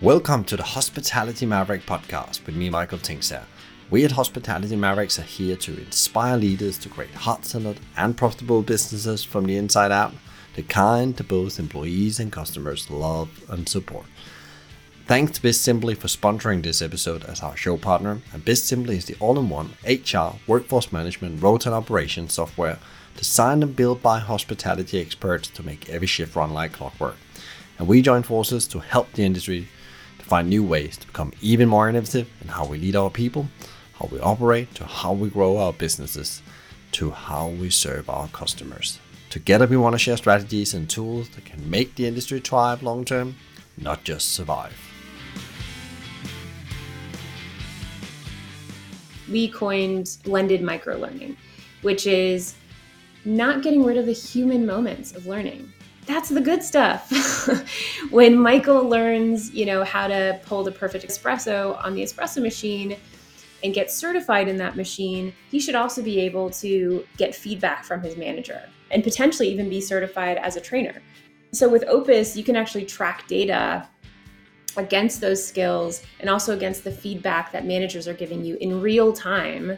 Welcome to the Hospitality Maverick podcast with me, Michael Tingsager. We at Hospitality Mavericks are here to inspire leaders to create heart-centered and profitable businesses from the inside out, the kind that both employees and customers love and support. Thanks to BizSimply for sponsoring this episode as our show partner. And BizSimply is the all-in-one HR, workforce management, rota and operations software designed and built by hospitality experts to make every shift run like clockwork. And we join forces to help the industry find new ways to become even more innovative in how we lead our people, how we operate, to how we grow our businesses, to how we serve our customers. Together, we want to share strategies and tools that can make the industry thrive long term, not just survive. We coined blended microlearning, which is not getting rid of the human moments of learning that's the good stuff. when Michael learns, you know, how to pull the perfect espresso on the espresso machine and get certified in that machine, he should also be able to get feedback from his manager and potentially even be certified as a trainer. So with Opus, you can actually track data against those skills and also against the feedback that managers are giving you in real time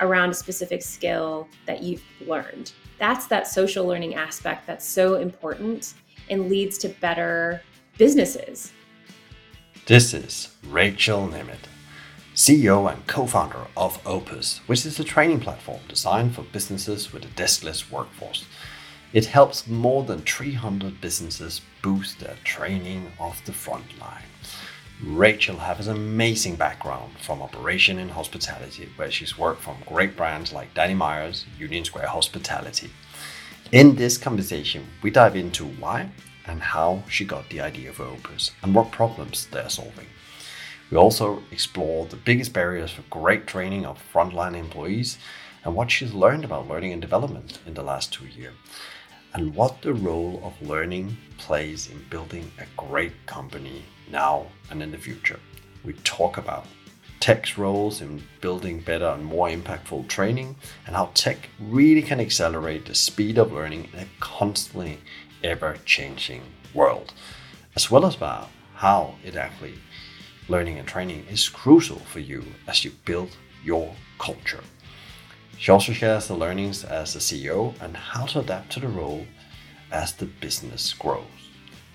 around a specific skill that you've learned that's that social learning aspect that's so important and leads to better businesses. This is Rachel Nemeth, CEO and co founder of Opus, which is a training platform designed for businesses with a deskless workforce. It helps more than 300 businesses boost their training off the front line. Rachel has an amazing background from operation in hospitality, where she's worked from great brands like Danny Meyer's, Union Square Hospitality. In this conversation, we dive into why and how she got the idea for Opus and what problems they're solving. We also explore the biggest barriers for great training of frontline employees and what she's learned about learning and development in the last two years, and what the role of learning plays in building a great company now and in the future. We talk about tech's roles in building better and more impactful training and how tech really can accelerate the speed of learning in a constantly ever changing world, as well as about how it actually learning and training is crucial for you as you build your culture. She also shares the learnings as a CEO and how to adapt to the role as the business grows.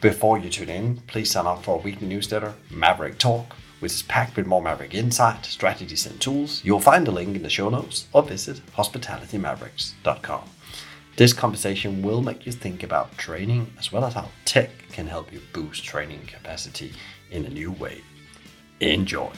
Before you tune in, please sign up for our weekly newsletter, Maverick Talk, which is packed with more Maverick insight, strategies, and tools. You'll find the link in the show notes or visit hospitalitymavericks.com. This conversation will make you think about training as well as how tech can help you boost training capacity in a new way. Enjoy.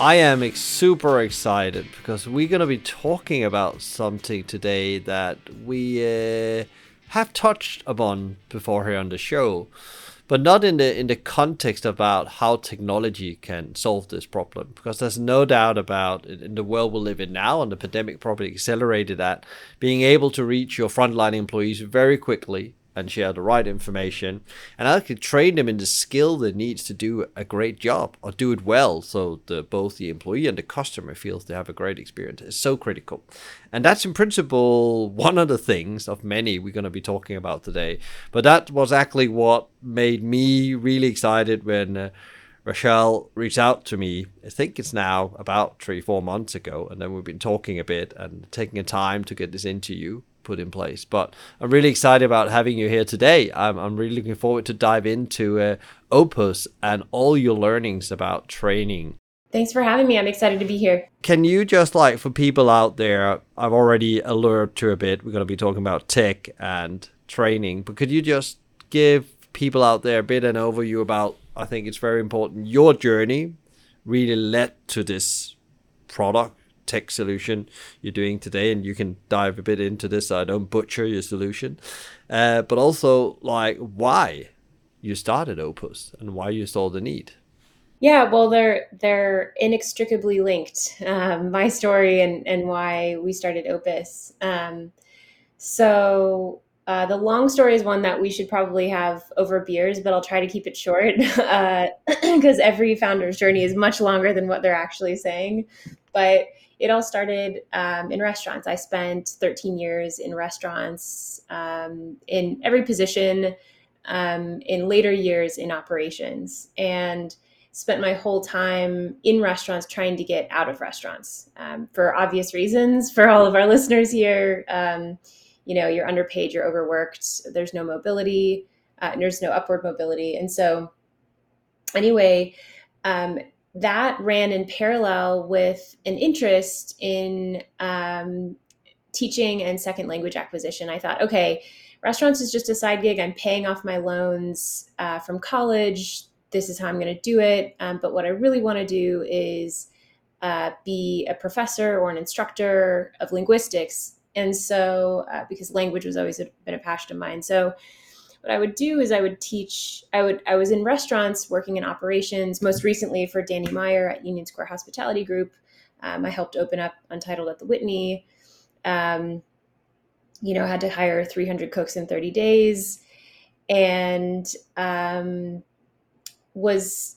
I am super excited because we're going to be talking about something today that we uh, have touched upon before here on the show, but not in the in the context about how technology can solve this problem. Because there's no doubt about in the world we live in now, and the pandemic probably accelerated that, being able to reach your frontline employees very quickly and share the right information and actually train them in the skill that needs to do a great job or do it well so the, both the employee and the customer feels they have a great experience. Is so critical. And that's in principle one of the things of many we're going to be talking about today. But that was actually what made me really excited when uh, reached out to me, I think it's now about three, four months ago, and then we've been talking a bit and taking a time to get this into you put in place. But I'm really excited about having you here today. I'm, I'm really looking forward to dive into uh, Opus and all your learnings about training. Thanks for having me. I'm excited to be here. Can you just like for people out there, I've already alerted to a bit. We're going to be talking about tech and training, but could you just give people out there a bit an overview about? I think it's very important. Your journey really led to this product tech solution you're doing today, and you can dive a bit into this. So I don't butcher your solution, uh, but also like why you started Opus and why you saw the need. Yeah, well, they're they're inextricably linked. Um, my story and and why we started Opus. Um, so uh, the long story is one that we should probably have over beers, but I'll try to keep it short because uh, every founder's journey is much longer than what they're actually saying. But it all started um, in restaurants. I spent 13 years in restaurants um, in every position, um, in later years in operations, and spent my whole time in restaurants trying to get out of restaurants um, for obvious reasons. For all of our listeners here, um, you know, you're underpaid, you're overworked, there's no mobility, uh, there's no upward mobility. And so, anyway, um, that ran in parallel with an interest in um, teaching and second language acquisition. I thought, okay, restaurants is just a side gig. I'm paying off my loans uh, from college. This is how I'm going to do it. Um, but what I really want to do is uh, be a professor or an instructor of linguistics. And so, uh, because language was always a, been a passion of mine. So, what I would do is I would teach. I would I was in restaurants working in operations. Most recently for Danny Meyer at Union Square Hospitality Group. Um, I helped open up Untitled at the Whitney. Um, you know, had to hire 300 cooks in 30 days, and um, was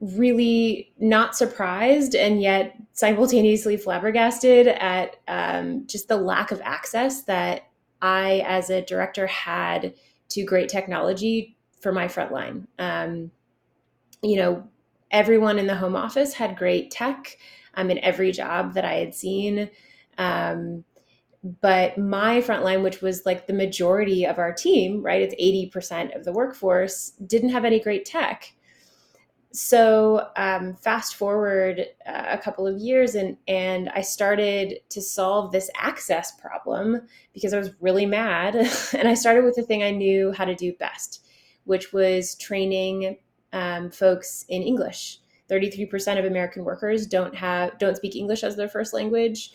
really not surprised and yet simultaneously flabbergasted at um, just the lack of access that I, as a director, had to great technology for my frontline. Um, you know, everyone in the home office had great tech um, in every job that I had seen. Um, but my frontline, which was like the majority of our team, right? It's 80% of the workforce, didn't have any great tech. So um, fast forward uh, a couple of years, and and I started to solve this access problem because I was really mad, and I started with the thing I knew how to do best, which was training um, folks in English. Thirty-three percent of American workers don't have don't speak English as their first language.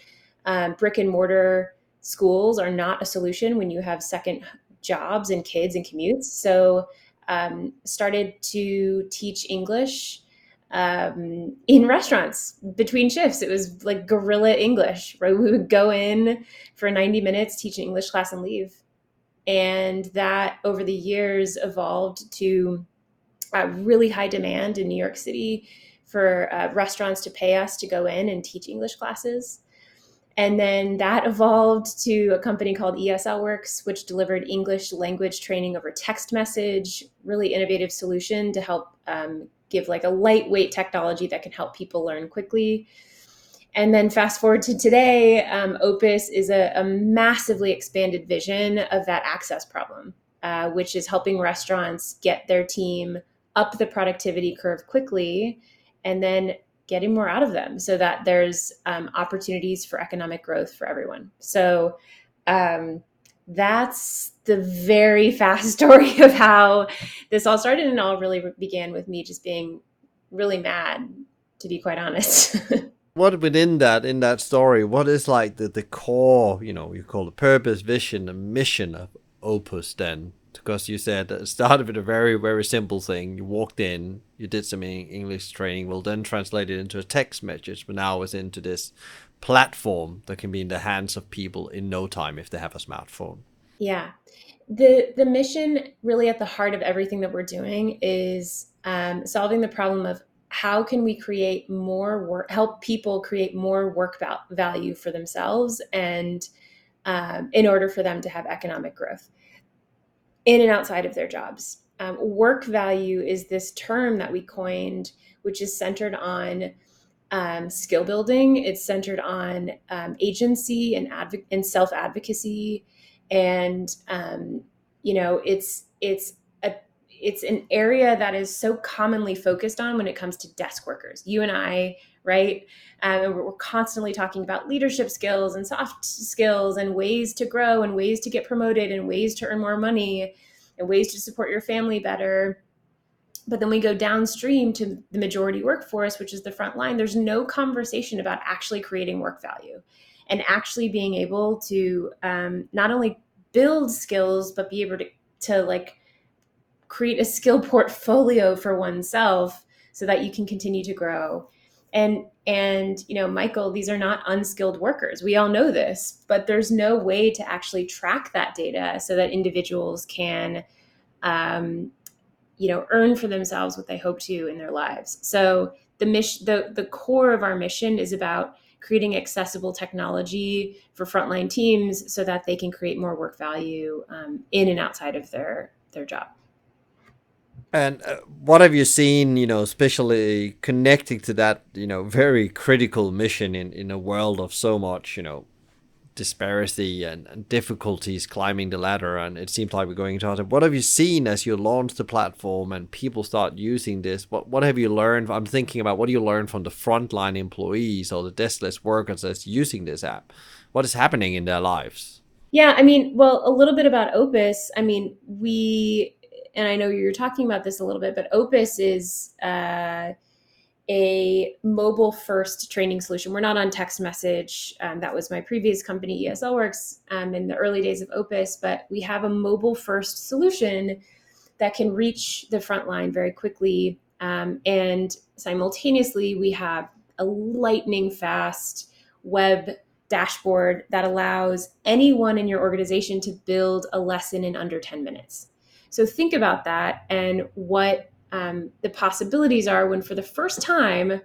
Um, brick and mortar schools are not a solution when you have second jobs and kids and commutes. So um, started to teach English um, in restaurants between shifts. It was like guerrilla English, right? We would go in for 90 minutes, teach an English class, and leave. And that over the years evolved to a really high demand in New York City for uh, restaurants to pay us to go in and teach English classes. And then that evolved to a company called ESL Works, which delivered English language training over text message, really innovative solution to help um, give like a lightweight technology that can help people learn quickly. And then fast forward to today, um, Opus is a, a, massively expanded vision of that access problem, uh, which is helping restaurants get their team up the productivity curve quickly and then getting more out of them so that there's um, opportunities for economic growth for everyone. So um, that's the very fast story of how this all started and all really began with me just being really mad, to be quite honest. what within that in that story what is like the, the core you know you call the purpose vision and mission of opus then because you said it started with a very very simple thing. You walked in, you did some English training, will then translate it into a text message, but now it's into this platform that can be in the hands of people in no time if they have a smartphone. Yeah, the the mission really at the heart of everything that we're doing is um, solving the problem of how can we create more work, help people create more work val- value for themselves, and um, in order for them to have economic growth in and outside of their jobs. Um, work value is this term that we coined, which is centered on um, skill building. It's centered on um, agency and adv- and self advocacy, and um, you know, it's it's a it's an area that is so commonly focused on when it comes to desk workers. You and I, right? Um, we're constantly talking about leadership skills and soft skills and ways to grow and ways to get promoted and ways to earn more money and ways to support your family better. But then we go downstream to the majority workforce, which is the front line. There's no conversation about actually creating work value and actually being able to um, not only build skills, but be able to, to like create a skill portfolio for oneself so that you can continue to grow and and you know michael these are not unskilled workers we all know this but there's no way to actually track that data so that individuals can um, you know earn for themselves what they hope to in their lives so the mission the, the core of our mission is about creating accessible technology for frontline teams so that they can create more work value um, in and outside of their their job. And uh, what have you seen, you know, especially connecting to that, you know, very critical mission in, in a world of so much, you know, disparity and, and difficulties climbing the ladder? And it seems like we're going into. What have you seen as you launch the platform and people start using this? What what have you learned? I'm thinking about what do you learn from the frontline employees or the deskless workers that's using this app? What is happening in their lives? Yeah, I mean, well, a little bit about Opus. I mean, we and I know you're talking about this a little bit, but Opus is uh, a mobile first training solution. We're not on text message. Um, that was my previous company, ESL Works, um, in the early days of Opus, but we have a mobile first solution that can reach the front line very quickly. Um, and simultaneously, we have a lightning fast web dashboard that allows anyone in your organization to build a lesson in under 10 minutes. So think about that and what um, the possibilities are when, for the first time,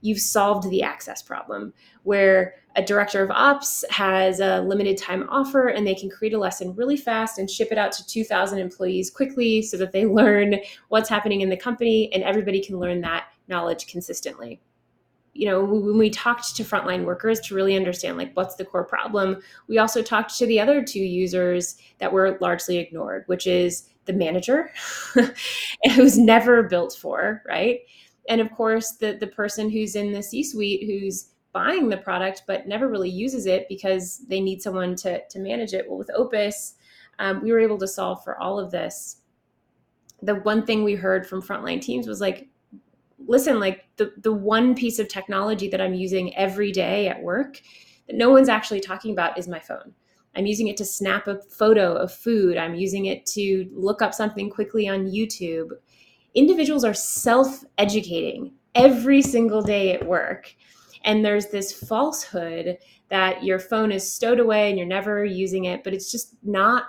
you've solved the access problem where a director of ops has a limited time offer and they can create a lesson really fast and ship it out to 2000 employees quickly so that they learn what's happening in the company and everybody can learn that knowledge consistently. You know when we talked to frontline workers to really understand like what's the core problem we also talked to the other two users that were largely ignored which is the manager who's never built for, right? And of course, the the person who's in the C-suite who's buying the product but never really uses it because they need someone to to manage it. Well, with Opus, um, we were able to solve for all of this. The one thing we heard from frontline teams was like, listen, like the the one piece of technology that I'm using every day at work that no one's actually talking about is my phone I'm using it to snap a photo of food. I'm using it to look up something quickly on YouTube. Individuals are self educating every single day at work. And there's this falsehood that your phone is stowed away and you're never using it, but it's just not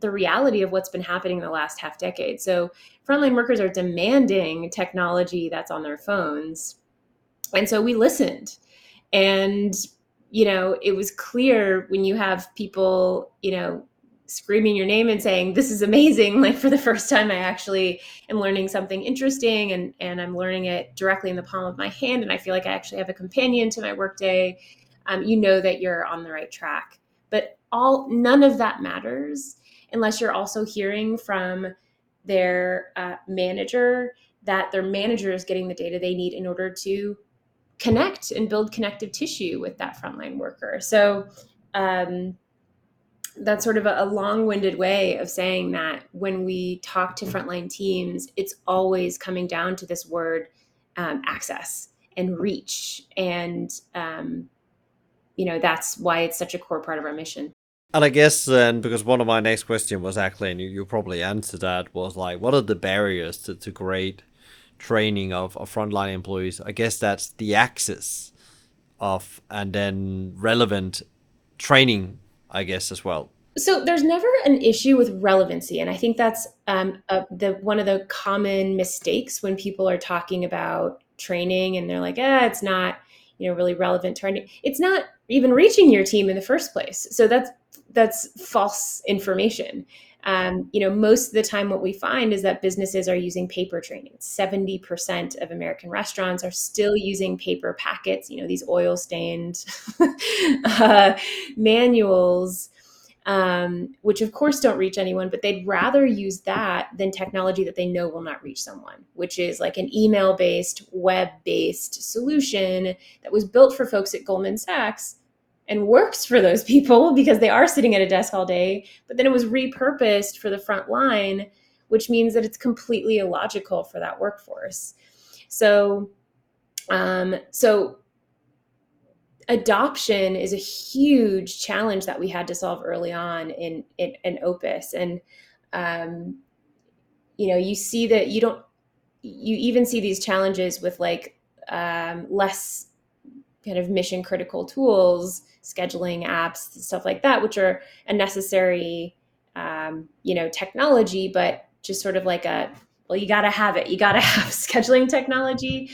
the reality of what's been happening in the last half decade. So, frontline workers are demanding technology that's on their phones. And so we listened. And you know, it was clear when you have people, you know, screaming your name and saying, This is amazing. Like for the first time, I actually am learning something interesting and, and I'm learning it directly in the palm of my hand. And I feel like I actually have a companion to my workday. Um, you know that you're on the right track. But all none of that matters unless you're also hearing from their uh, manager that their manager is getting the data they need in order to connect and build connective tissue with that frontline worker. So um, that's sort of a, a long-winded way of saying that when we talk to frontline teams, it's always coming down to this word um, access and reach, and um, you know that's why it's such a core part of our mission. And I guess then, because one of my next question was actually, and you, you probably answered that, was like, what are the barriers to, to great training of, of frontline employees. I guess that's the axis of and then relevant training, I guess as well. So there's never an issue with relevancy, and I think that's um, a, the one of the common mistakes when people are talking about training, and they're like, "Ah, it's not, you know, really relevant training. It's not even reaching your team in the first place." So that's that's false information um, you know, most of the time, what we find is that businesses are using paper training. 70% of American restaurants are still using paper packets, you know, these oil stained uh, manuals, um, which of course don't reach anyone, but they'd rather use that than technology that they know will not reach someone, which is like an email based, web based solution that was built for folks at Goldman Sachs and works for those people because they are sitting at a desk all day, but then it was repurposed for the front line, which means that it's completely illogical for that workforce. So, um, so adoption is a huge challenge that we had to solve early on in in, in Opus, and um, you know, you see that you don't, you even see these challenges with like um, less kind of mission critical tools scheduling apps, stuff like that, which are a necessary, um, you know, technology, but just sort of like a, well, you got to have it. You got to have scheduling technology.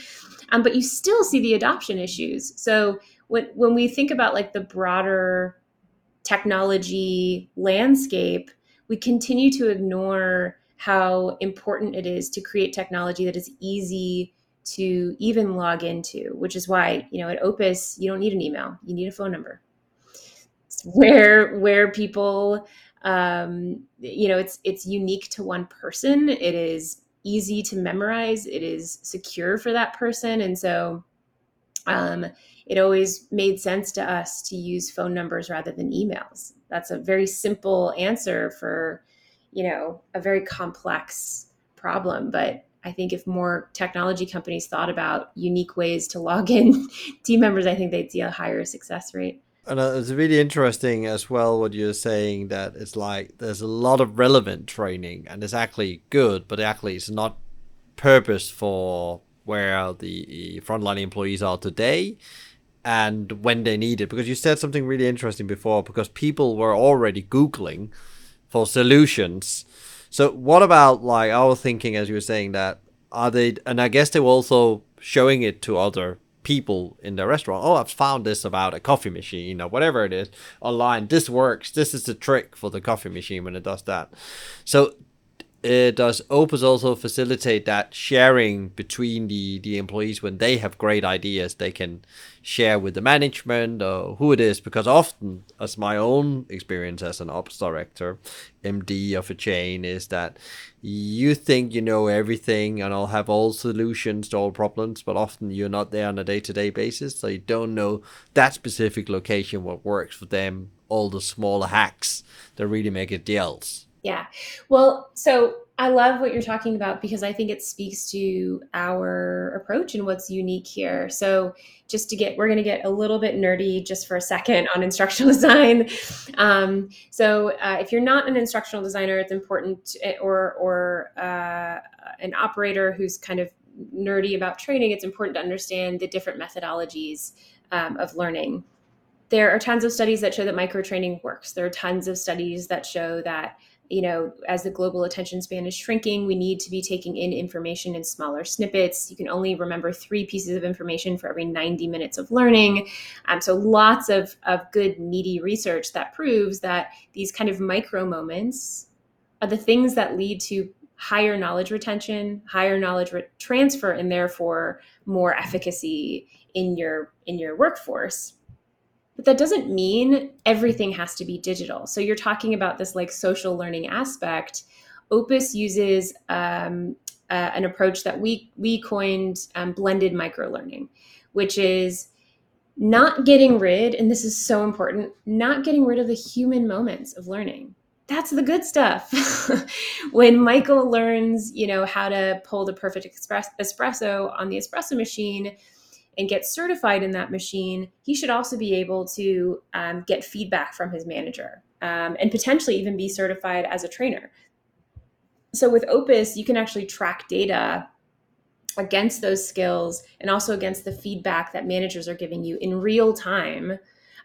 Um, but you still see the adoption issues. So when when we think about like the broader technology landscape, we continue to ignore how important it is to create technology that is easy to even log into, which is why, you know, at Opus, you don't need an email, you need a phone number. where where people um, you know, it's it's unique to one person. It is easy to memorize. It is secure for that person, and so um, it always made sense to us to use phone numbers rather than emails. That's a very simple answer for, you know, a very complex problem. But I think if more technology companies thought about unique ways to log in team members, I think they'd see a higher success rate. And uh, it's really interesting as well what you're saying that it's like there's a lot of relevant training and it's actually good, but actually it's not purpose for where the frontline employees are today and when they need it. Because you said something really interesting before, because people were already Googling for solutions. So what about like our thinking as you were saying that are they and I guess they were also showing it to other people in the restaurant. Oh, I've found this about a coffee machine or whatever it is online. This works. This is the trick for the coffee machine when it does that. So uh, does Opus also facilitate that sharing between the, the employees when they have great ideas they can share with the management or who it is? Because often, as my own experience as an ops director, MD of a chain, is that you think you know everything and I'll have all solutions to all problems, but often you're not there on a day to day basis. So you don't know that specific location, what works for them, all the smaller hacks that really make it deals. Yeah. Well, so I love what you're talking about because I think it speaks to our approach and what's unique here. So, just to get, we're going to get a little bit nerdy just for a second on instructional design. Um, so, uh, if you're not an instructional designer, it's important, eh, or or uh, an operator who's kind of nerdy about training, it's important to understand the different methodologies um, of learning. There are tons of studies that show that micro training works. There are tons of studies that show that you know, as the global attention span is shrinking, we need to be taking in information in smaller snippets. You can only remember three pieces of information for every 90 minutes of learning. Um, so, lots of, of good, meaty research that proves that these kind of micro moments are the things that lead to higher knowledge retention, higher knowledge re- transfer, and therefore more efficacy in your in your workforce. But that doesn't mean everything has to be digital. So you're talking about this like social learning aspect. Opus uses um, uh, an approach that we we coined um, blended microlearning, which is not getting rid, and this is so important, not getting rid of the human moments of learning. That's the good stuff. when Michael learns, you know, how to pull the perfect espresso on the espresso machine, and get certified in that machine, he should also be able to um, get feedback from his manager um, and potentially even be certified as a trainer. So with Opus, you can actually track data against those skills and also against the feedback that managers are giving you in real time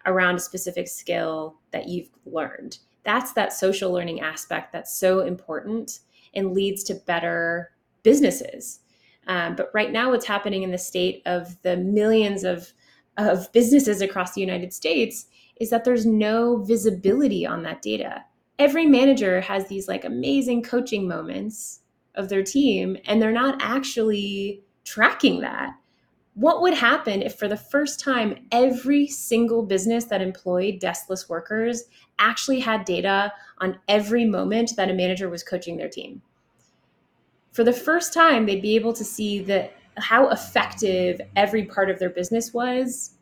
around a specific skill that you've learned. That's that social learning aspect that's so important and leads to better businesses um, but right now, what's happening in the state of the millions of, of businesses across the United States is that there's no visibility on that data. Every manager has these like amazing coaching moments of their team, and they're not actually tracking that. What would happen if, for the first time, every single business that employed deskless workers actually had data on every moment that a manager was coaching their team? For the first time, they'd be able to see that how effective every part of their business was,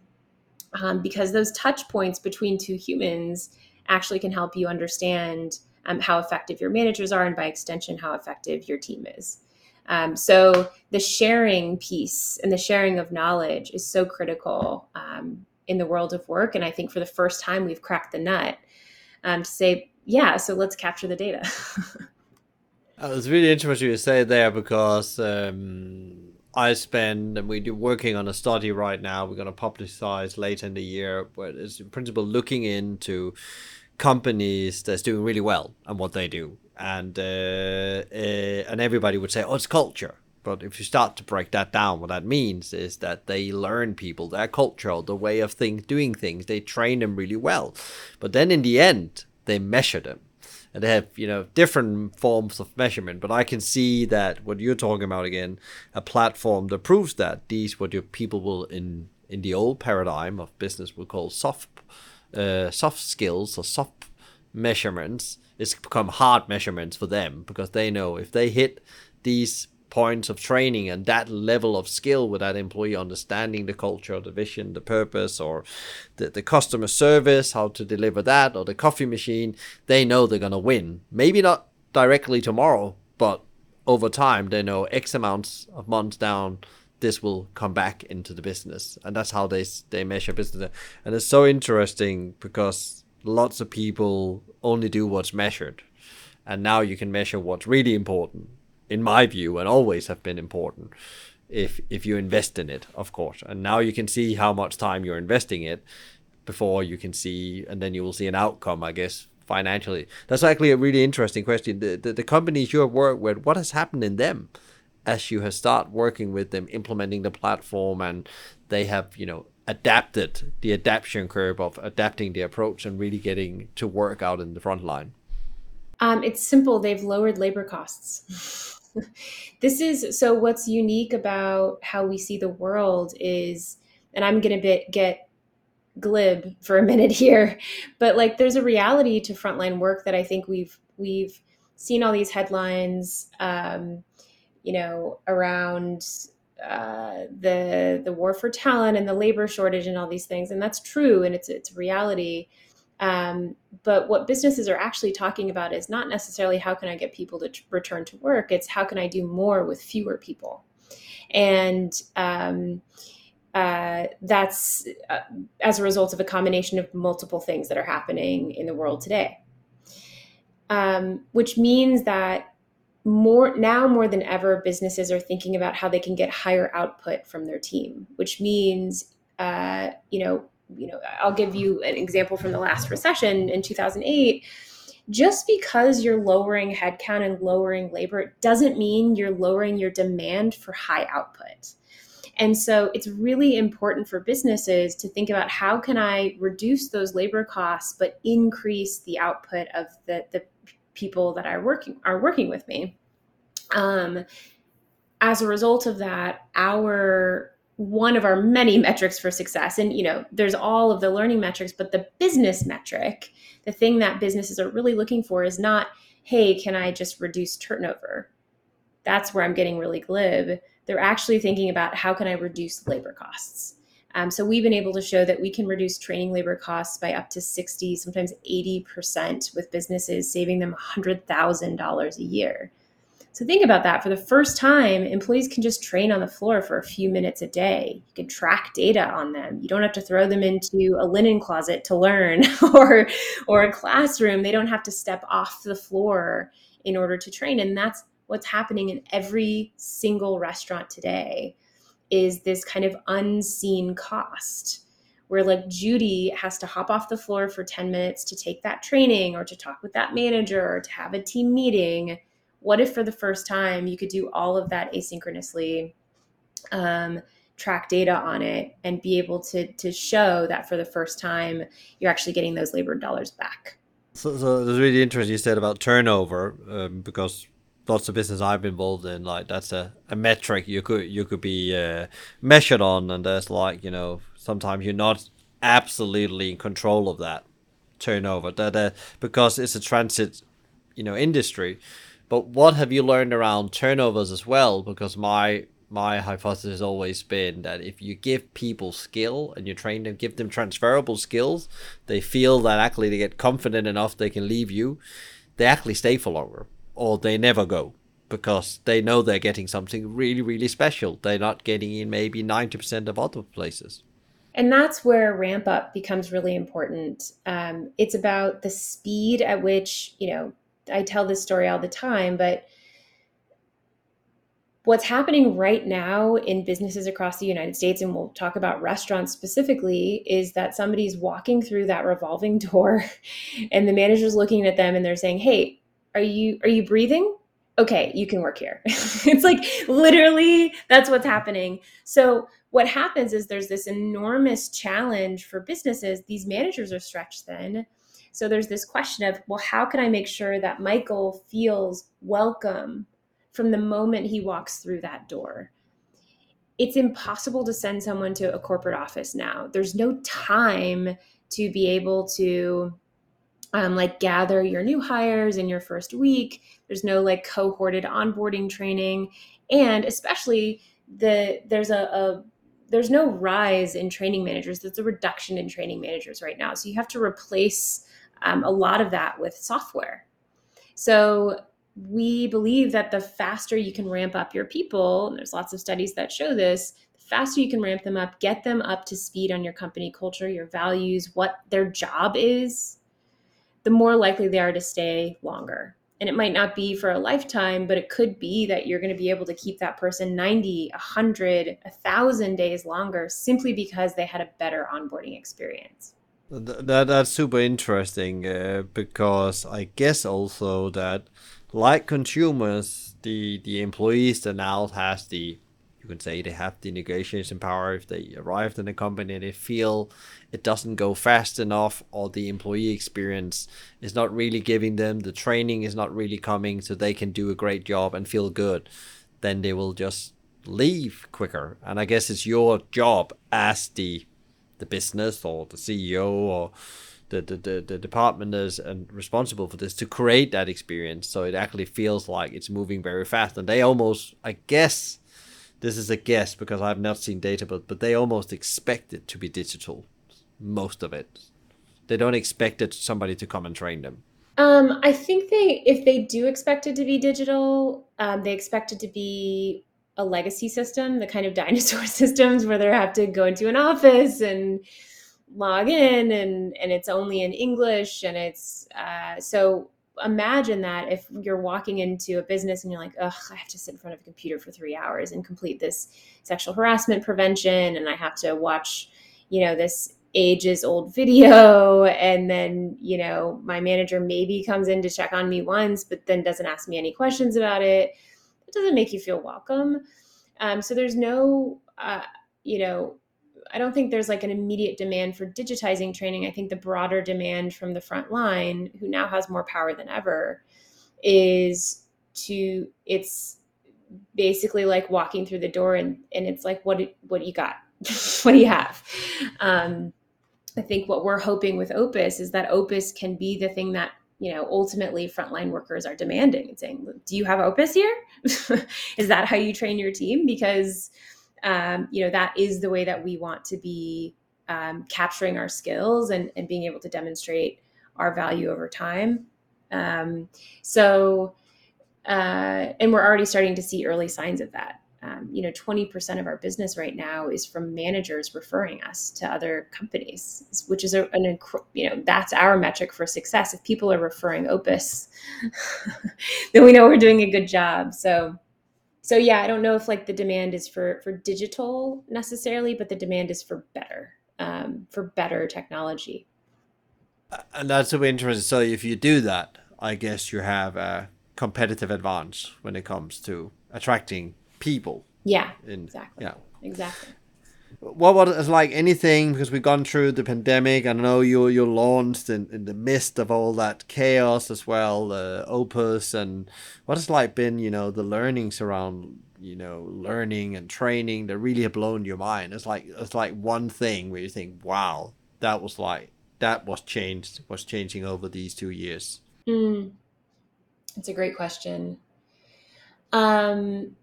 um, because those touch points between two humans actually can help you understand um, how effective your managers are, and by extension, how effective your team is. Um, so the sharing piece and the sharing of knowledge is so critical um, in the world of work. And I think for the first time, we've cracked the nut um, to say, yeah, so let's capture the data. Uh, it's really interesting you say there because um, I spend and we're working on a study right now. We're going to publicize later in the year, but it's in principle looking into companies that's doing really well and what they do, and uh, uh, and everybody would say, oh, it's culture. But if you start to break that down, what that means is that they learn people, their culture, the way of thing, doing things. They train them really well. But then in the end, they measure them. And they have, you know, different forms of measurement. But I can see that what you're talking about again, a platform that proves that these what your people will in in the old paradigm of business we call soft uh, soft skills or soft measurements it's become hard measurements for them because they know if they hit these points of training and that level of skill with that employee understanding the culture, the vision, the purpose, or the, the customer service, how to deliver that, or the coffee machine, they know they're going to win. Maybe not directly tomorrow, but over time, they know X amounts of months down, this will come back into the business. And that's how they, they measure business. And it's so interesting because lots of people only do what's measured. And now you can measure what's really important in my view, and always have been important if if you invest in it, of course. And now you can see how much time you're investing it before you can see, and then you will see an outcome, I guess, financially. That's actually a really interesting question. The the, the companies you have worked with, what has happened in them as you have started working with them, implementing the platform, and they have you know adapted the adaptation curve of adapting the approach and really getting to work out in the front line? Um, it's simple. They've lowered labor costs. this is so what's unique about how we see the world is and i'm going to get glib for a minute here but like there's a reality to frontline work that i think we've we've seen all these headlines um, you know around uh, the the war for talent and the labor shortage and all these things and that's true and it's it's reality um, but what businesses are actually talking about is not necessarily how can I get people to t- return to work, it's how can I do more with fewer people. And um, uh, that's uh, as a result of a combination of multiple things that are happening in the world today. Um, which means that more now more than ever, businesses are thinking about how they can get higher output from their team, which means uh, you know you know, I'll give you an example from the last recession in 2008. Just because you're lowering headcount and lowering labor doesn't mean you're lowering your demand for high output. And so it's really important for businesses to think about how can I reduce those labor costs but increase the output of the, the people that are working are working with me. Um, as a result of that, our one of our many metrics for success. And you know there's all of the learning metrics but the business metric the thing that businesses are really looking for is not hey can i just reduce turnover? That's where i'm getting really glib. They're actually thinking about how can i reduce labor costs? Um, so we've been able to show that we can reduce training labor costs by up to 60 sometimes 80% with businesses saving them $100000 a year so think about that. For the first time, employees can just train on the floor for a few minutes a day. You can track data on them. You don't have to throw them into a linen closet to learn or or a classroom. They don't have to step off the floor in order to train. And that's what's happening in every single restaurant today is this kind of unseen cost where like Judy has to hop off the floor for 10 minutes to take that training or to talk with that manager or to have a team meeting what if for the first time you could do all of that asynchronously um, track data on it and be able to to show that for the first time you're actually getting those labor dollars back? So, so it's really interesting you said about turnover um, because lots of business I've been involved in, like that's a, a metric you could you could be uh, measured on, and there's like you know sometimes you're not absolutely in control of that turnover. That uh, because it's a transit you know industry. But what have you learned around turnovers as well? Because my my hypothesis has always been that if you give people skill and you train them, give them transferable skills, they feel that actually they get confident enough they can leave you, they actually stay for longer or they never go because they know they're getting something really, really special. They're not getting in maybe 90% of other places. And that's where ramp up becomes really important. Um, it's about the speed at which, you know, I tell this story all the time, but what's happening right now in businesses across the United States, and we'll talk about restaurants specifically, is that somebody's walking through that revolving door and the manager's looking at them and they're saying, Hey, are you are you breathing? okay, you can work here. it's like literally that's what's happening. So what happens is there's this enormous challenge for businesses. These managers are stretched thin. So there's this question of, well, how can I make sure that Michael feels welcome from the moment he walks through that door? It's impossible to send someone to a corporate office now. There's no time to be able to um, like gather your new hires in your first week. There's no like cohorted onboarding training, and especially the there's a, a there's no rise in training managers. There's a reduction in training managers right now. So you have to replace um, a lot of that with software. So we believe that the faster you can ramp up your people, and there's lots of studies that show this, the faster you can ramp them up, get them up to speed on your company culture, your values, what their job is, the more likely they are to stay longer. And it might not be for a lifetime, but it could be that you're going to be able to keep that person 90, 100, 1,000 days longer simply because they had a better onboarding experience. That, that's super interesting uh, because I guess also that, like consumers, the, the employees that now has the you can say they have the negotiation power. If they arrived in a company and they feel it doesn't go fast enough or the employee experience is not really giving them the training is not really coming so they can do a great job and feel good then they will just leave quicker. And i guess it's your job as the the business or the ceo or the, the, the, the department is and responsible for this to create that experience so it actually feels like it's moving very fast and they almost i guess this is a guess because I've not seen data, but but they almost expect it to be digital, most of it. They don't expect it somebody to come and train them. Um, I think they, if they do expect it to be digital, um, they expect it to be a legacy system, the kind of dinosaur systems where they have to go into an office and log in, and and it's only in English, and it's uh, so imagine that if you're walking into a business and you're like, ugh, I have to sit in front of a computer for three hours and complete this sexual harassment prevention, and I have to watch, you know, this ages old video, and then, you know, my manager maybe comes in to check on me once, but then doesn't ask me any questions about it. It doesn't make you feel welcome. Um, so there's no, uh, you know, I don't think there's like an immediate demand for digitizing training. I think the broader demand from the front line, who now has more power than ever, is to it's basically like walking through the door and and it's like what what do you got? what do you have? Um, I think what we're hoping with Opus is that Opus can be the thing that you know ultimately frontline workers are demanding and saying, "Do you have Opus here? is that how you train your team?" Because um, you know that is the way that we want to be um, capturing our skills and, and being able to demonstrate our value over time um, so uh, and we're already starting to see early signs of that um, you know 20% of our business right now is from managers referring us to other companies which is a, an you know that's our metric for success. If people are referring opus then we know we're doing a good job. So so yeah i don't know if like the demand is for for digital necessarily but the demand is for better um, for better technology. And that's so interesting. So if you do that i guess you have a competitive advantage when it comes to attracting people. Yeah in, exactly. yeah. Exactly. What was like anything because we've gone through the pandemic i know you you launched in, in the midst of all that chaos as well the opus and what has like been you know the learnings around you know learning and training that really have blown your mind. It's like it's like one thing where you think wow that was like that was changed was changing over these two years. Mm. it's a great question. Um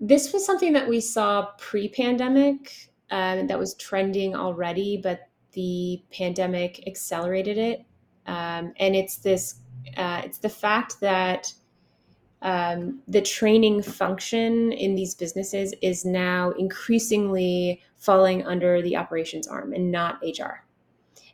this was something that we saw pre-pandemic um, that was trending already, but the pandemic accelerated it. Um, and it's this, uh, it's the fact that um, the training function in these businesses is now increasingly falling under the operations arm and not HR.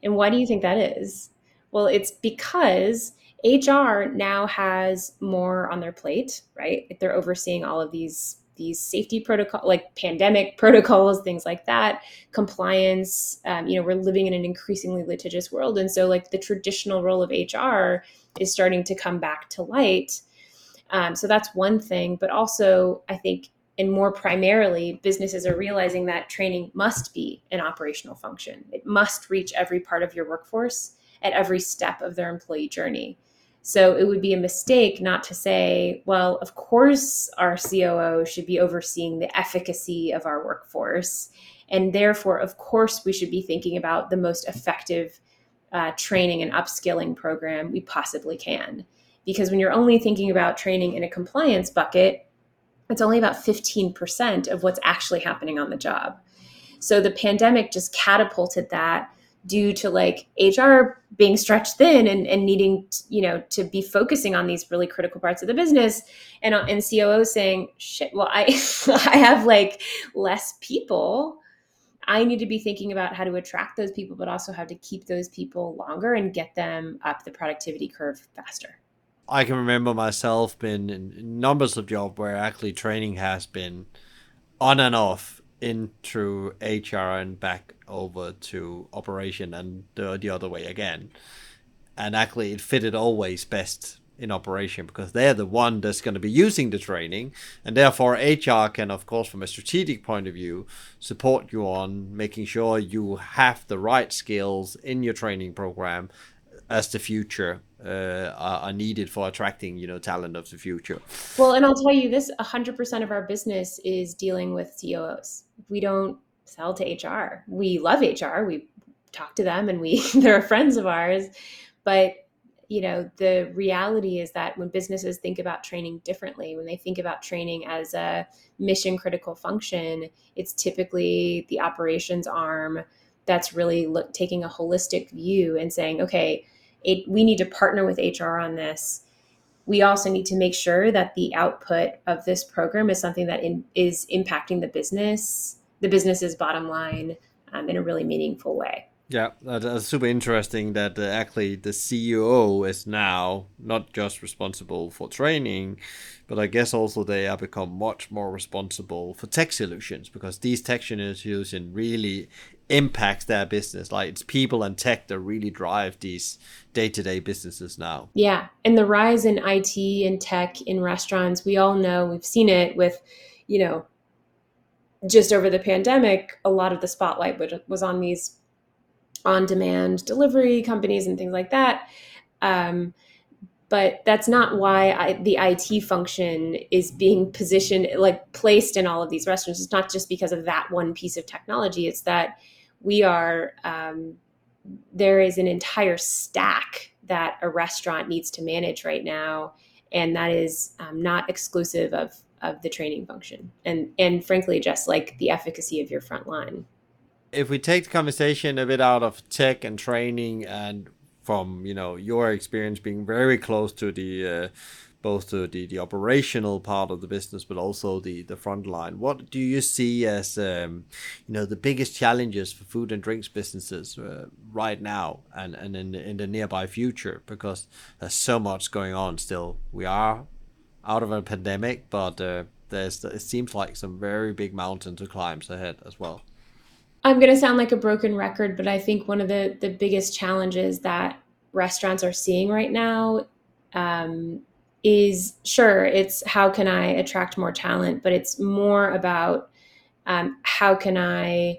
And why do you think that is? Well, it's because HR now has more on their plate, right? they're overseeing all of these these safety protocol like pandemic protocols things like that compliance um, you know we're living in an increasingly litigious world and so like the traditional role of hr is starting to come back to light Um, so that's one thing. But also, I think, and more primarily, businesses are realizing that training must be an operational function. It must reach every part of your workforce at every step of their employee journey. So it would be a mistake not to say, well, of course, our COO should be overseeing the efficacy of our workforce. And therefore, of course, we should be thinking about the most effective uh, training and upskilling program we possibly can. Because when you're only thinking about training in a compliance bucket, it's only about 15% of what's actually happening on the job. So the pandemic just catapulted that due to like HR being stretched thin and, and needing, you know, to be focusing on these really critical parts of the business and, uh, and COO saying, shit, well, I, I have like less people. I need to be thinking about how to attract those people, but also how to keep those people longer and get them up the productivity curve faster. I can remember myself being in numbers of jobs where actually training has been on and off in through HR and back over to operation and the, the other way again. And actually, it fitted always best in operation because they're the one that's going to be using the training. And therefore hr can of course from a strategic point of view support you on making sure you have the right skills in your training program as the future uh, are, needed for attracting you know talent of the future. Well and i'll tell you this 100% of our business is dealing with coos we don't sell to hr we love hr we talk to them and we they're friends of ours. But you know the reality is that when businesses think about training differently when they think about training as a mission critical function it's typically the operations arm that's really look, taking a holistic view and saying okay it, we need to partner with HR on this. We also need to make sure that the output of this program is something that in, is impacting the business, the business's bottom line um, in a really meaningful way. Yeah, that's super interesting that uh, actually the CEO is now not just responsible for training, but I guess also they have become much more responsible for tech solutions because these tech solutions really impacts their business. Like it's people and tech that really drive these day to day businesses now. Yeah. And the rise in IT and tech in restaurants, we all know, we've seen it with, you know, just over the pandemic, a lot of the spotlight was on these on demand delivery companies and things like that. Um, but that's not why I, the IT function is being positioned, like placed in all of these restaurants. It's not just because of that one piece of technology. It's that we are um, there is an entire stack that a restaurant needs to manage right now and that is um, not exclusive of of the training function and and frankly just like the efficacy of your front line if we take the conversation a bit out of tech and training and from you know your experience being very close to the uh, both the, the, the operational part of the business, but also the, the front line. What do you see as um, you know the biggest challenges for food and drinks businesses uh, right now and, and in, in the nearby future? Because there's so much going on still. We are out of a pandemic, but uh, there's it seems like some very big mountain to climb ahead as well. I'm going to sound like a broken record, but I think one of the the biggest challenges that restaurants are seeing right now um, is sure it's how can i attract more talent but it's more about um, how can i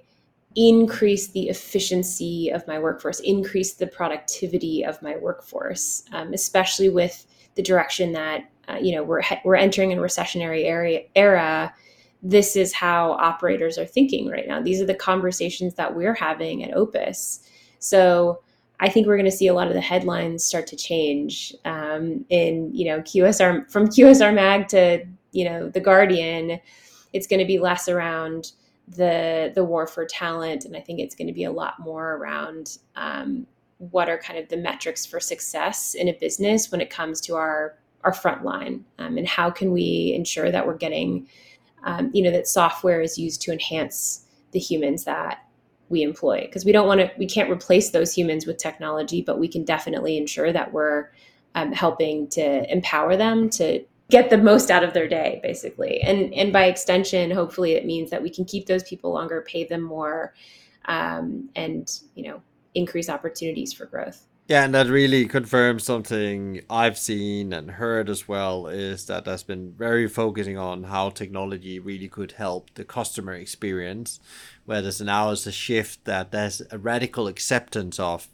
increase the efficiency of my workforce increase the productivity of my workforce um, especially with the direction that uh, you know we're we're entering a recessionary area era this is how operators are thinking right now these are the conversations that we're having at opus so I think we're going to see a lot of the headlines start to change um, in you know QSR from QSR Mag to you know the Guardian. It's going to be less around the the war for talent, and I think it's going to be a lot more around um, what are kind of the metrics for success in a business when it comes to our our front line, um, and how can we ensure that we're getting um, you know that software is used to enhance the humans that we employ. Because we don't want to we can't replace those humans with technology but we can definitely ensure that we're um, helping to empower them to get the most out of their day basically. And and by extension hopefully it means that we can keep those people longer pay them more um, and you know increase opportunities for growth Yeah, and that really confirms something I've seen and heard as well is that that's been very focusing on how technology really could help the customer experience, where there's now is a shift that there's a radical acceptance of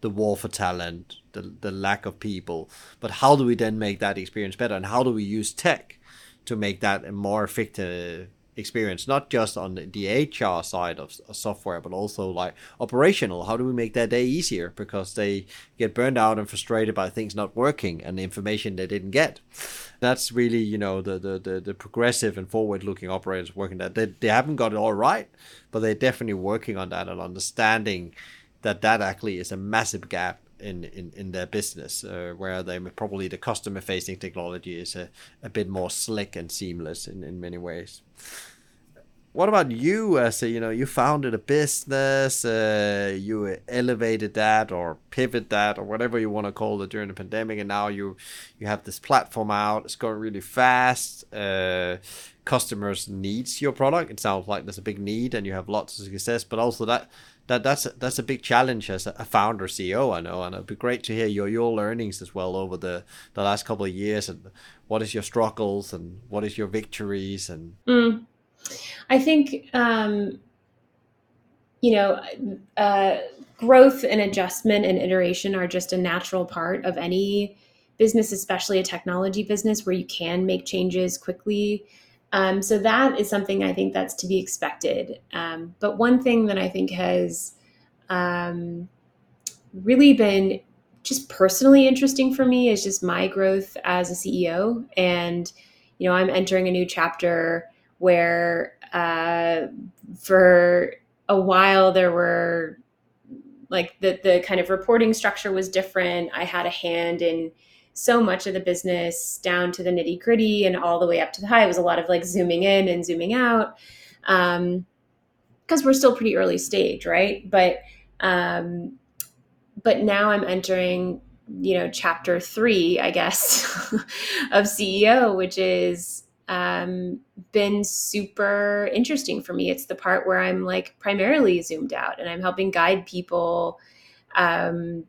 the war for talent, the, the lack of people. But how do we then make that experience better? And how do we use tech to make that a more effective experience, not just on the HR side of, software, but also like operational. How do we make their day easier because they get burned out and frustrated by things not working and the information they didn't get? That's really, you know, the the, the, the progressive and forward looking operators working that. They, they haven't got it all right, but they're definitely working on that and understanding that that actually is a massive gap in, in, in their business, uh, where they probably the customer facing technology is a, a bit more slick and seamless in, in many ways. What about you? As a, you know, you founded a business, uh, you elevated that or pivot that or whatever you want to call it during the pandemic, and now you you have this platform out. It's going really fast. Uh, customers needs your product. It sounds like there's a big need, and you have lots of success. But also that that that's that's a big challenge as a founder CEO. I know, and it'd be great to hear your your learnings as well over the the last couple of years and what is your struggles and what is your victories and. Mm. I think um, you know uh, growth and adjustment and iteration are just a natural part of any business, especially a technology business where you can make changes quickly um, so that is something I think that's to be expected. Um, but one thing that I think has um, really been just personally interesting for me is just my growth as a CEO. And, you know, I'm entering a new chapter where uh, for a while there were like the, the kind of reporting structure was different. I had a hand in so much of the business down to the nitty gritty and all the way up to the high. It was a lot of like zooming in and zooming out because um, we're still pretty early stage, right? But um, but now I'm entering, you know, chapter three, I guess, of CEO, which is um, been super interesting for me. It's the part where I'm like primarily zoomed out and I'm helping guide people um,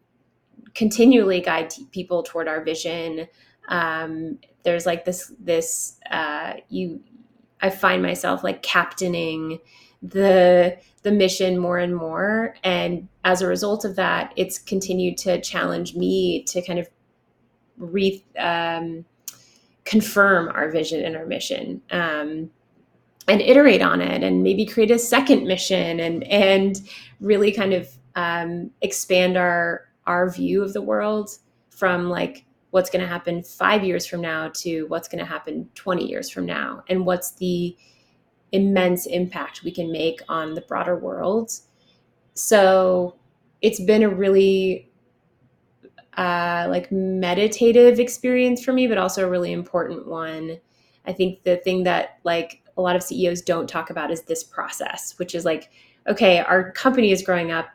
continually guide t- people toward our vision. Um, there's like this this uh, you I find myself like captaining the the mission more and more and as a result of that it's continued to challenge me to kind of re um, confirm our vision and our mission um, and iterate on it and maybe create a second mission and and really kind of um, expand our our view of the world from like what's going to happen five years from now to what's going to happen 20 years from now and what's the immense impact we can make on the broader world. So it's been a really uh, like meditative experience for me but also a really important one. I think the thing that like a lot of ceos don't talk about is this process which is like okay our company is growing up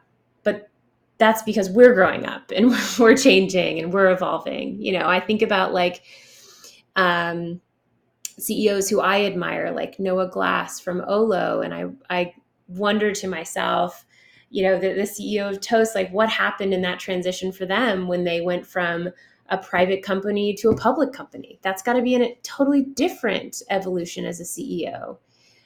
that's because we're growing up and we're changing and we're evolving. You know, I think about like um, CEOs who I admire, like Noah Glass from Olo, and I I wonder to myself, you know, the, the CEO of Toast, like what happened in that transition for them when they went from a private company to a public company. That's got to be a totally different evolution as a CEO.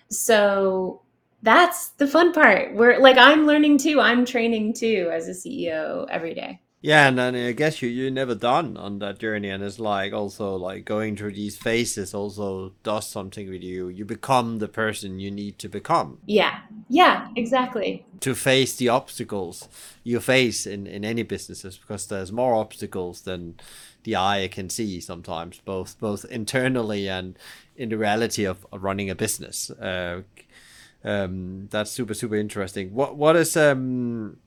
So that's the fun part. We're like I'm learning too. I'm training too as a CEO every day. Yeah, and then I guess you you're never done on that journey, and it's like also like going through these phases also does something with you. You become the person you need to become. Yeah, yeah, exactly. To face the obstacles you face in in any businesses, because there's more obstacles than the eye can see sometimes, both both internally and in the reality of, of running a business. Uh, um, that's super super interesting. What what is um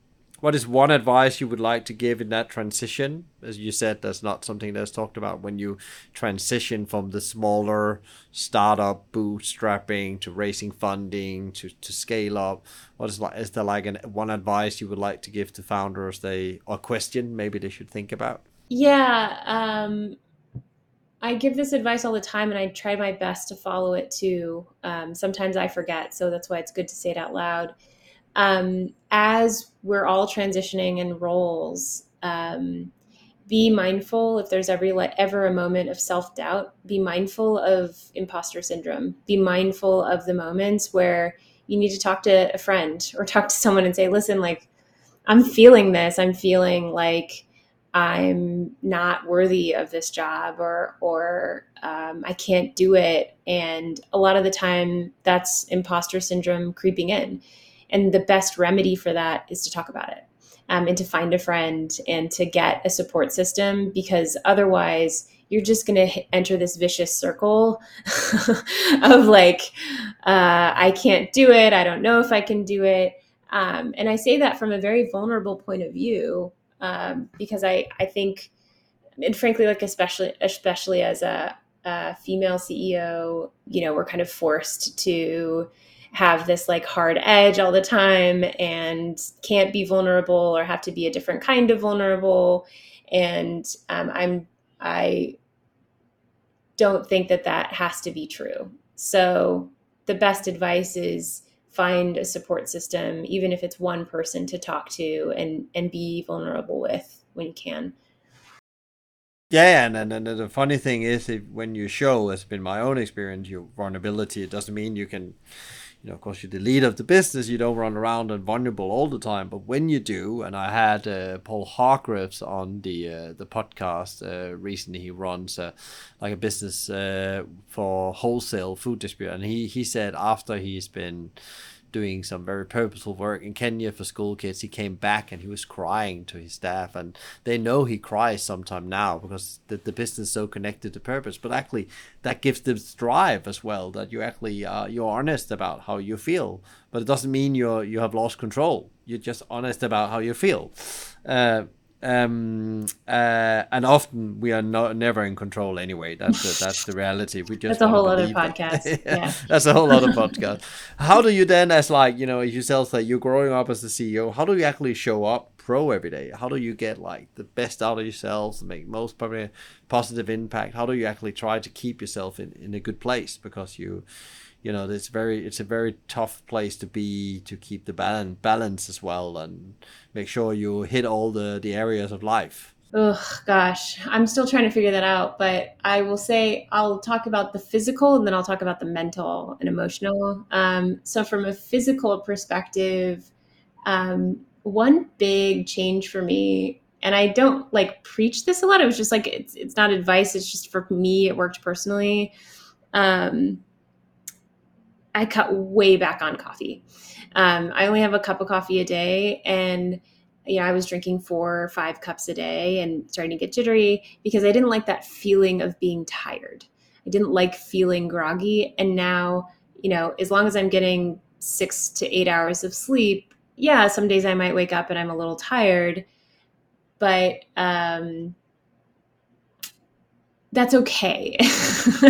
what is one advice you would like to give in that transition? As you said, that's not something that's talked about when you transition from the smaller startup bootstrapping to raising funding to, to scale up. What is like is there like an one advice you would like to give to founders they or question maybe they should think about? Yeah, um, I give this advice all the time and I try my best to follow it too. Um, sometimes I forget, so that's why it's good to say it out loud. Um, as we're all transitioning in roles, um, be mindful if there's every ever a moment of self-doubt be mindful of imposter syndrome be mindful of the moments where you need to talk to a friend or talk to someone and say listen like i'm feeling this i'm feeling like i'm not worthy of this job or or um, i can't do it. And a lot of the time that's imposter syndrome creeping in. And the best remedy for that is to talk about it um, and to find a friend and to get a support system because otherwise you're just going to enter this vicious circle of like uh, i can't do it. I don't know if i can do it. Um, and i say that from a very vulnerable point of view um, because i i think and frankly like especially especially as a, a female ceo you know we're kind of forced to have this like hard edge all the time and can't be vulnerable or have to be a different kind of vulnerable. And um, i'm i don't think that that has to be true. So the best advice is find a support system even if it's one person to talk to and and be vulnerable with when you can. Yeah, and, and, and the funny thing is, if, when you show, it's been my own experience, your vulnerability, it doesn't mean you can you know, of course, you're the leader of the business. You don't run around and vulnerable all the time, but when you do, and I had uh, Paul Hargreaves on the uh, the podcast uh, recently. He runs uh, like a business uh, for wholesale food distribution, and he he said after he's been doing some very purposeful work in Kenya for school kids. He came back and he was crying to his staff, and they know he cries sometime now because the, the business is so connected to purpose. But actually, that gives them drive as well. That you actually uh, you're honest about how you feel, but it doesn't mean you're you have lost control. You're just honest about how you feel. Uh, um, uh, and often we are not never in control anyway. That's the, that's the reality. We just that's a whole other podcast. yeah, yeah, that's a whole other podcast. How do you then, as like you know, as yourself say, you're growing up as the CEO. How do you actually show up pro every day? How do you get like the best out of yourselves, make most probably positive impact? How do you actually try to keep yourself in, in a good place because you you know it's very it's a very tough place to be to keep the balance balance as well and make sure you hit all the the areas of life. Oh gosh. I'm still trying to figure that out but i will say i'll talk about the physical and then i'll talk about the mental and emotional. Um, so from a physical perspective um, one big change for me and i don't like preach this a lot it was just like it's, it's not advice it's just for me it worked personally. Um, I cut way back on coffee. Um, I only have a cup of coffee a day, and yeah, I was drinking four or five cups a day and starting to get jittery because I didn't like that feeling of being tired. I didn't like feeling groggy, and now you know, as long as I'm getting six to eight hours of sleep, yeah, some days I might wake up and I'm a little tired, but um, that's okay.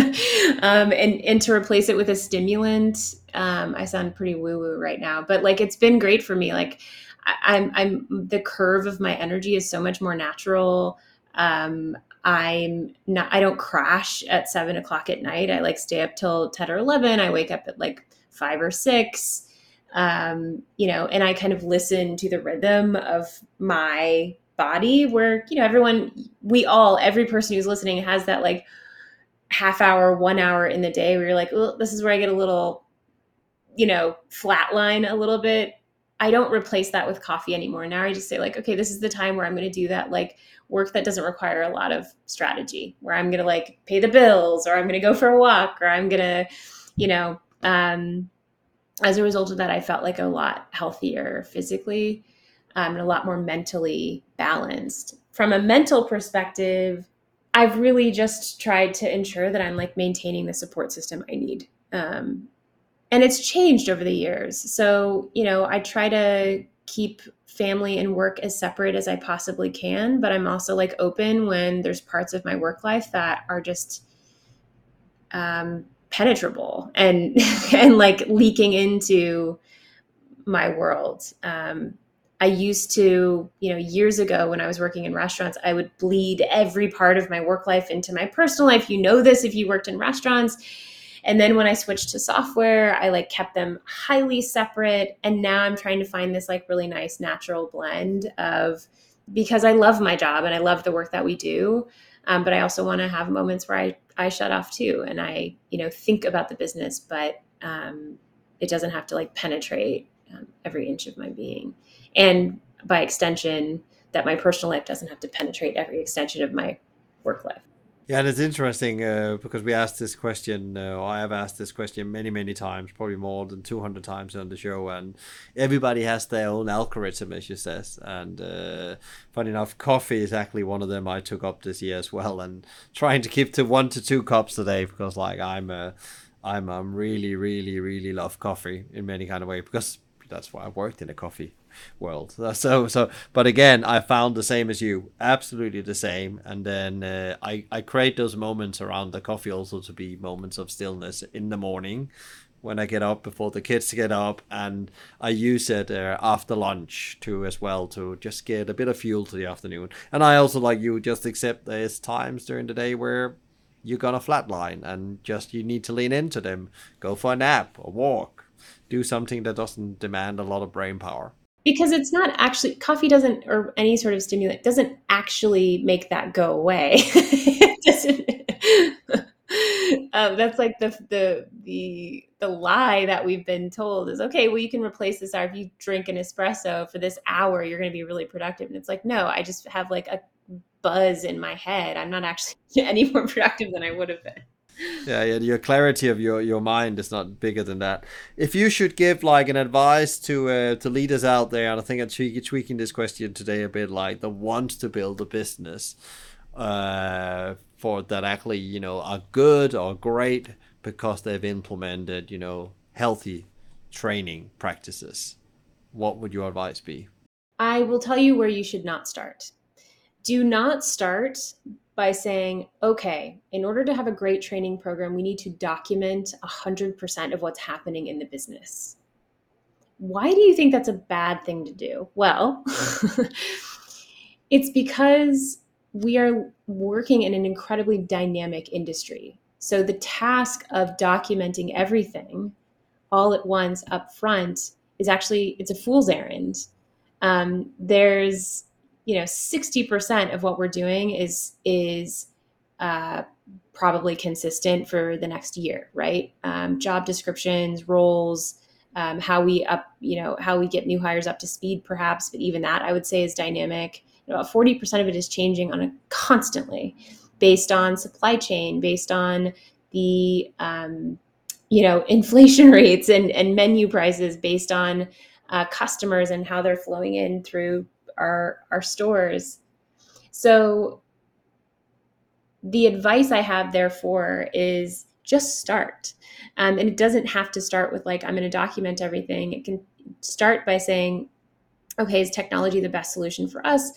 um, and and to replace it with a stimulant, um, I sound pretty woo woo right now, but like it's been great for me. Like I, am I'm, I'm the curve of my energy is so much more natural. Um, I'm not I don't crash at seven o'clock at night. I like stay up till ten or eleven. I wake up at like five or six. Um, you know, and I kind of listen to the rhythm of my body where you know everyone we all every person who's listening has that like half hour one hour in the day where you're like this is where i get a little you know flatline a little bit. I don't replace that with coffee anymore. Now i just say like okay this is the time where i'm going to do that like work that doesn't require a lot of strategy where i'm going to like pay the bills or i'm going to go for a walk or i'm going to you know um as a result of that i felt like a lot healthier physically um, and a lot more mentally balanced. From a mental perspective, I've really just tried to ensure that I'm like maintaining the support system I need. Um, and it's changed over the years. So, you know, I try to keep family and work as separate as I possibly can, but I'm also like open when there's parts of my work life that are just um, penetrable and and like leaking into my world. Um, I used to, you know, years ago when I was working in restaurants, I would bleed every part of my work life into my personal life. You know this if you worked in restaurants. And then when I switched to software, I like kept them highly separate. And now I'm trying to find this like really nice natural blend of because I love my job and I love the work that we do. Um, but I also want to have moments where I, I shut off too. And I, you know, think about the business, but um, it doesn't have to like penetrate um, every inch of my being. And by extension, that my personal life doesn't have to penetrate every extension of my work life. Yeah, and it's interesting uh, because we asked this question, uh, I have asked this question many, many times, probably more than 200 times on the show, and everybody has their own algorithm, as you says. And uh, funny enough, coffee is actually one of them I took up this year as well, and trying to keep to one to two cups a day because, like, I'm a, I'm, I'm really, really, really love coffee in many kind of way because that's why I worked in a coffee world. So so, but again, I found the same as you, absolutely the same. And then uh, I I create those moments around the coffee also to be moments of stillness in the morning. When I get up before the kids get up, and I use it uh, after lunch too, as well, to just get a bit of fuel to the afternoon. And I also like you just accept there's times during the day where you're gonna flatline and just you need to lean into them, go for a nap, or walk, do something that doesn't demand a lot of brain power because it's not actually coffee doesn't or any sort of stimulant doesn't actually make that go away. Um, that's like the the the the lie that we've been told is okay well you can replace this hour if you drink an espresso for this hour you're going to be really productive. And it's like no i just have like a buzz in my head. I'm not actually any more productive than i would have been yeah, yeah, your clarity of your, your mind is not bigger than that. If you should give like an advice to uh, to leaders out there, and I think I'm tweaking this question today a bit, like the want to build a business uh, for that actually you know are good or great because they've implemented you know healthy training practices. What would your advice be? I will tell you where you should not start. Do not start by saying, okay, in order to have a great training program, we need to document 100% of what's happening in the business. Why do you think that's a bad thing to do? Well, it's because we are working in an incredibly dynamic industry. So the task of documenting everything all at once up front is actually it's a fool's errand. Um, there's you know 60% of what we're doing is is uh, probably consistent for the next year right? Um, job descriptions roles um, how we up you know how we get new hires up to speed perhaps but even that i would say is dynamic. About 40% of it is changing on a constantly based on supply chain based on the um, you know inflation rates and, and menu prices based on uh, customers and how they're flowing in through our our stores. So the advice I have therefore is just start. Um, and it doesn't have to start with like, I'm going to document everything. It can start by saying, okay, is technology the best solution for us?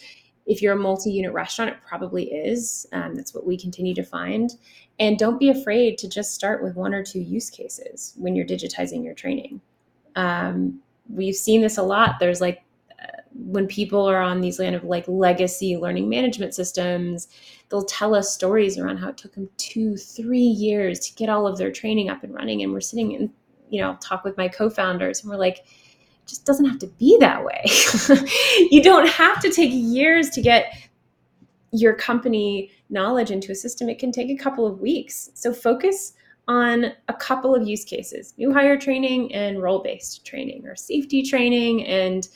If you're a multi unit restaurant, it probably is. Um, that's what we continue to find. And don't be afraid to just start with one or two use cases when you're digitizing your training. Um, we've seen this a lot. There's like when people are on these kind of like legacy learning management systems, they'll tell us stories around how it took them two, three years to get all of their training up and running. And we're sitting and, you know, talk with my co-founders and we're like, it just doesn't have to be that way. you don't have to take years to get your company knowledge into a system. It can take a couple of weeks. So focus on a couple of use cases new hire training and role based training, or safety training and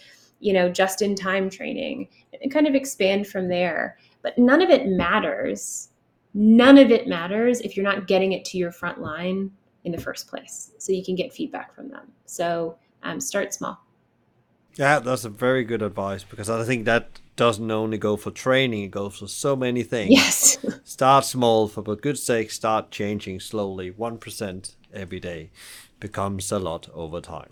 you know, just in time training and kind of expand from there. But none of it matters. None of it matters if you're not getting it to your front line in the first place. So you can get feedback from them. So um, start small. Yeah, that's a very good advice because I think that doesn't only go for training, it goes for so many things. Yes. start small for good sake, start changing slowly, 1% every day becomes a lot over time.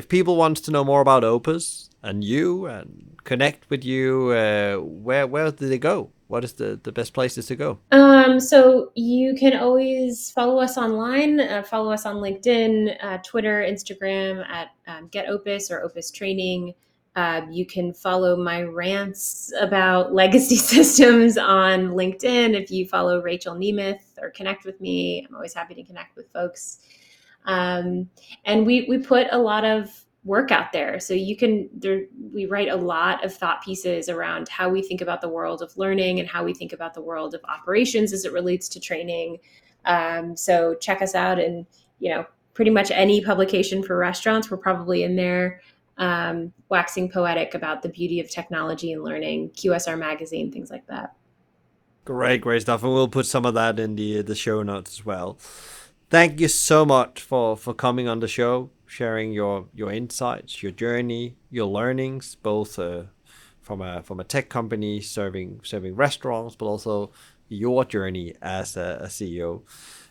If people want to know more about Opus, and you and connect with you, uh, where where do they go? What is the, the best places to go? Um, so you can always follow us online. Uh, follow us on LinkedIn, uh, Twitter, Instagram at um, Get Opus or Opus Training. Uh, you can follow my rants about legacy systems on LinkedIn if you follow Rachel Nemeth or connect with me. I'm always happy to connect with folks. Um, and we we put a lot of work out there. So you can there we write a lot of thought pieces around how we think about the world of learning and how we think about the world of operations as it relates to training. Um, so check us out and you know pretty much any publication for restaurants we're probably in there um, waxing poetic about the beauty of technology and learning qsr magazine things like that great great stuff and we'll put some of that in the the show notes as well thank you so much for for coming on the show sharing your your insights, your journey, your learnings, both uh, from a from a tech company serving serving restaurants, but also your journey as a, a CEO.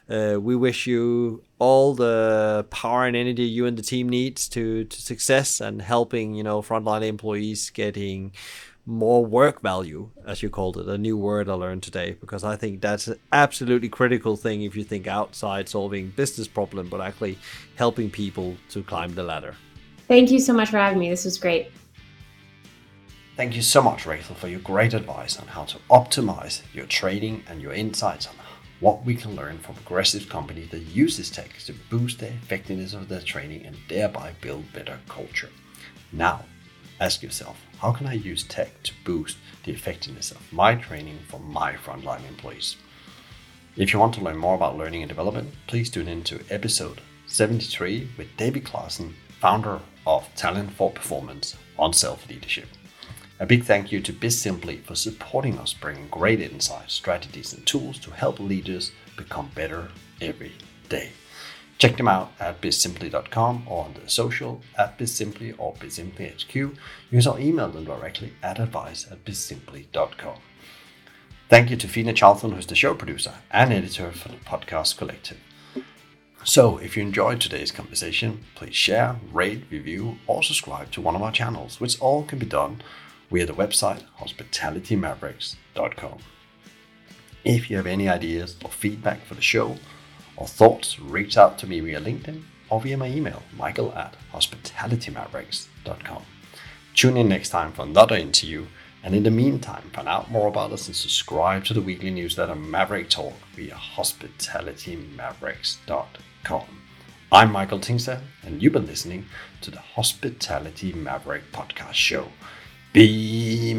Uh, we wish you all the power and energy you and the team needs to to success and helping you know frontline employees getting more work value, as you called it, a new word I learned today, because I think that's an absolutely critical thing if you think outside solving business problem, but actually helping people to climb the ladder. Thank you so much for having me. This was great. Thank you so much, Rachel, for your great advice on how to optimize your trading and your insights on what we can learn from aggressive companies that use this tech to boost the effectiveness of their training and thereby build better culture. Now, ask yourself, how can I use tech to boost the effectiveness of my training for my frontline employees? If you want to learn more about learning and development, please tune in to episode 73 with David Claassen, founder of Talent for Performance on Self Leadership. A big thank you to BizSimply for supporting us bringing great insights, strategies, and tools to help leaders become better every day. Check them out at bizsimply.com or on the social at bizsimply or bizsimplyhq. You can also email them directly at advice at bizsimply.com. Thank you to Fina Charlton, who's the show producer and editor for the podcast collective. So, if you enjoyed today's conversation, please share, rate, review, or subscribe to one of our channels, which all can be done via the website hospitalitymavericks.com. If you have any ideas or feedback for the show, or thoughts, reach out to me via LinkedIn or via my email, michael at hospitalitymavericks.com. Tune in next time for another interview, and in the meantime, find out more about us and subscribe to the weekly newsletter Maverick Talk via hospitalitymavericks.com. I'm Michael Tingsager, and you've been listening to the Hospitality Maverick Podcast Show. Be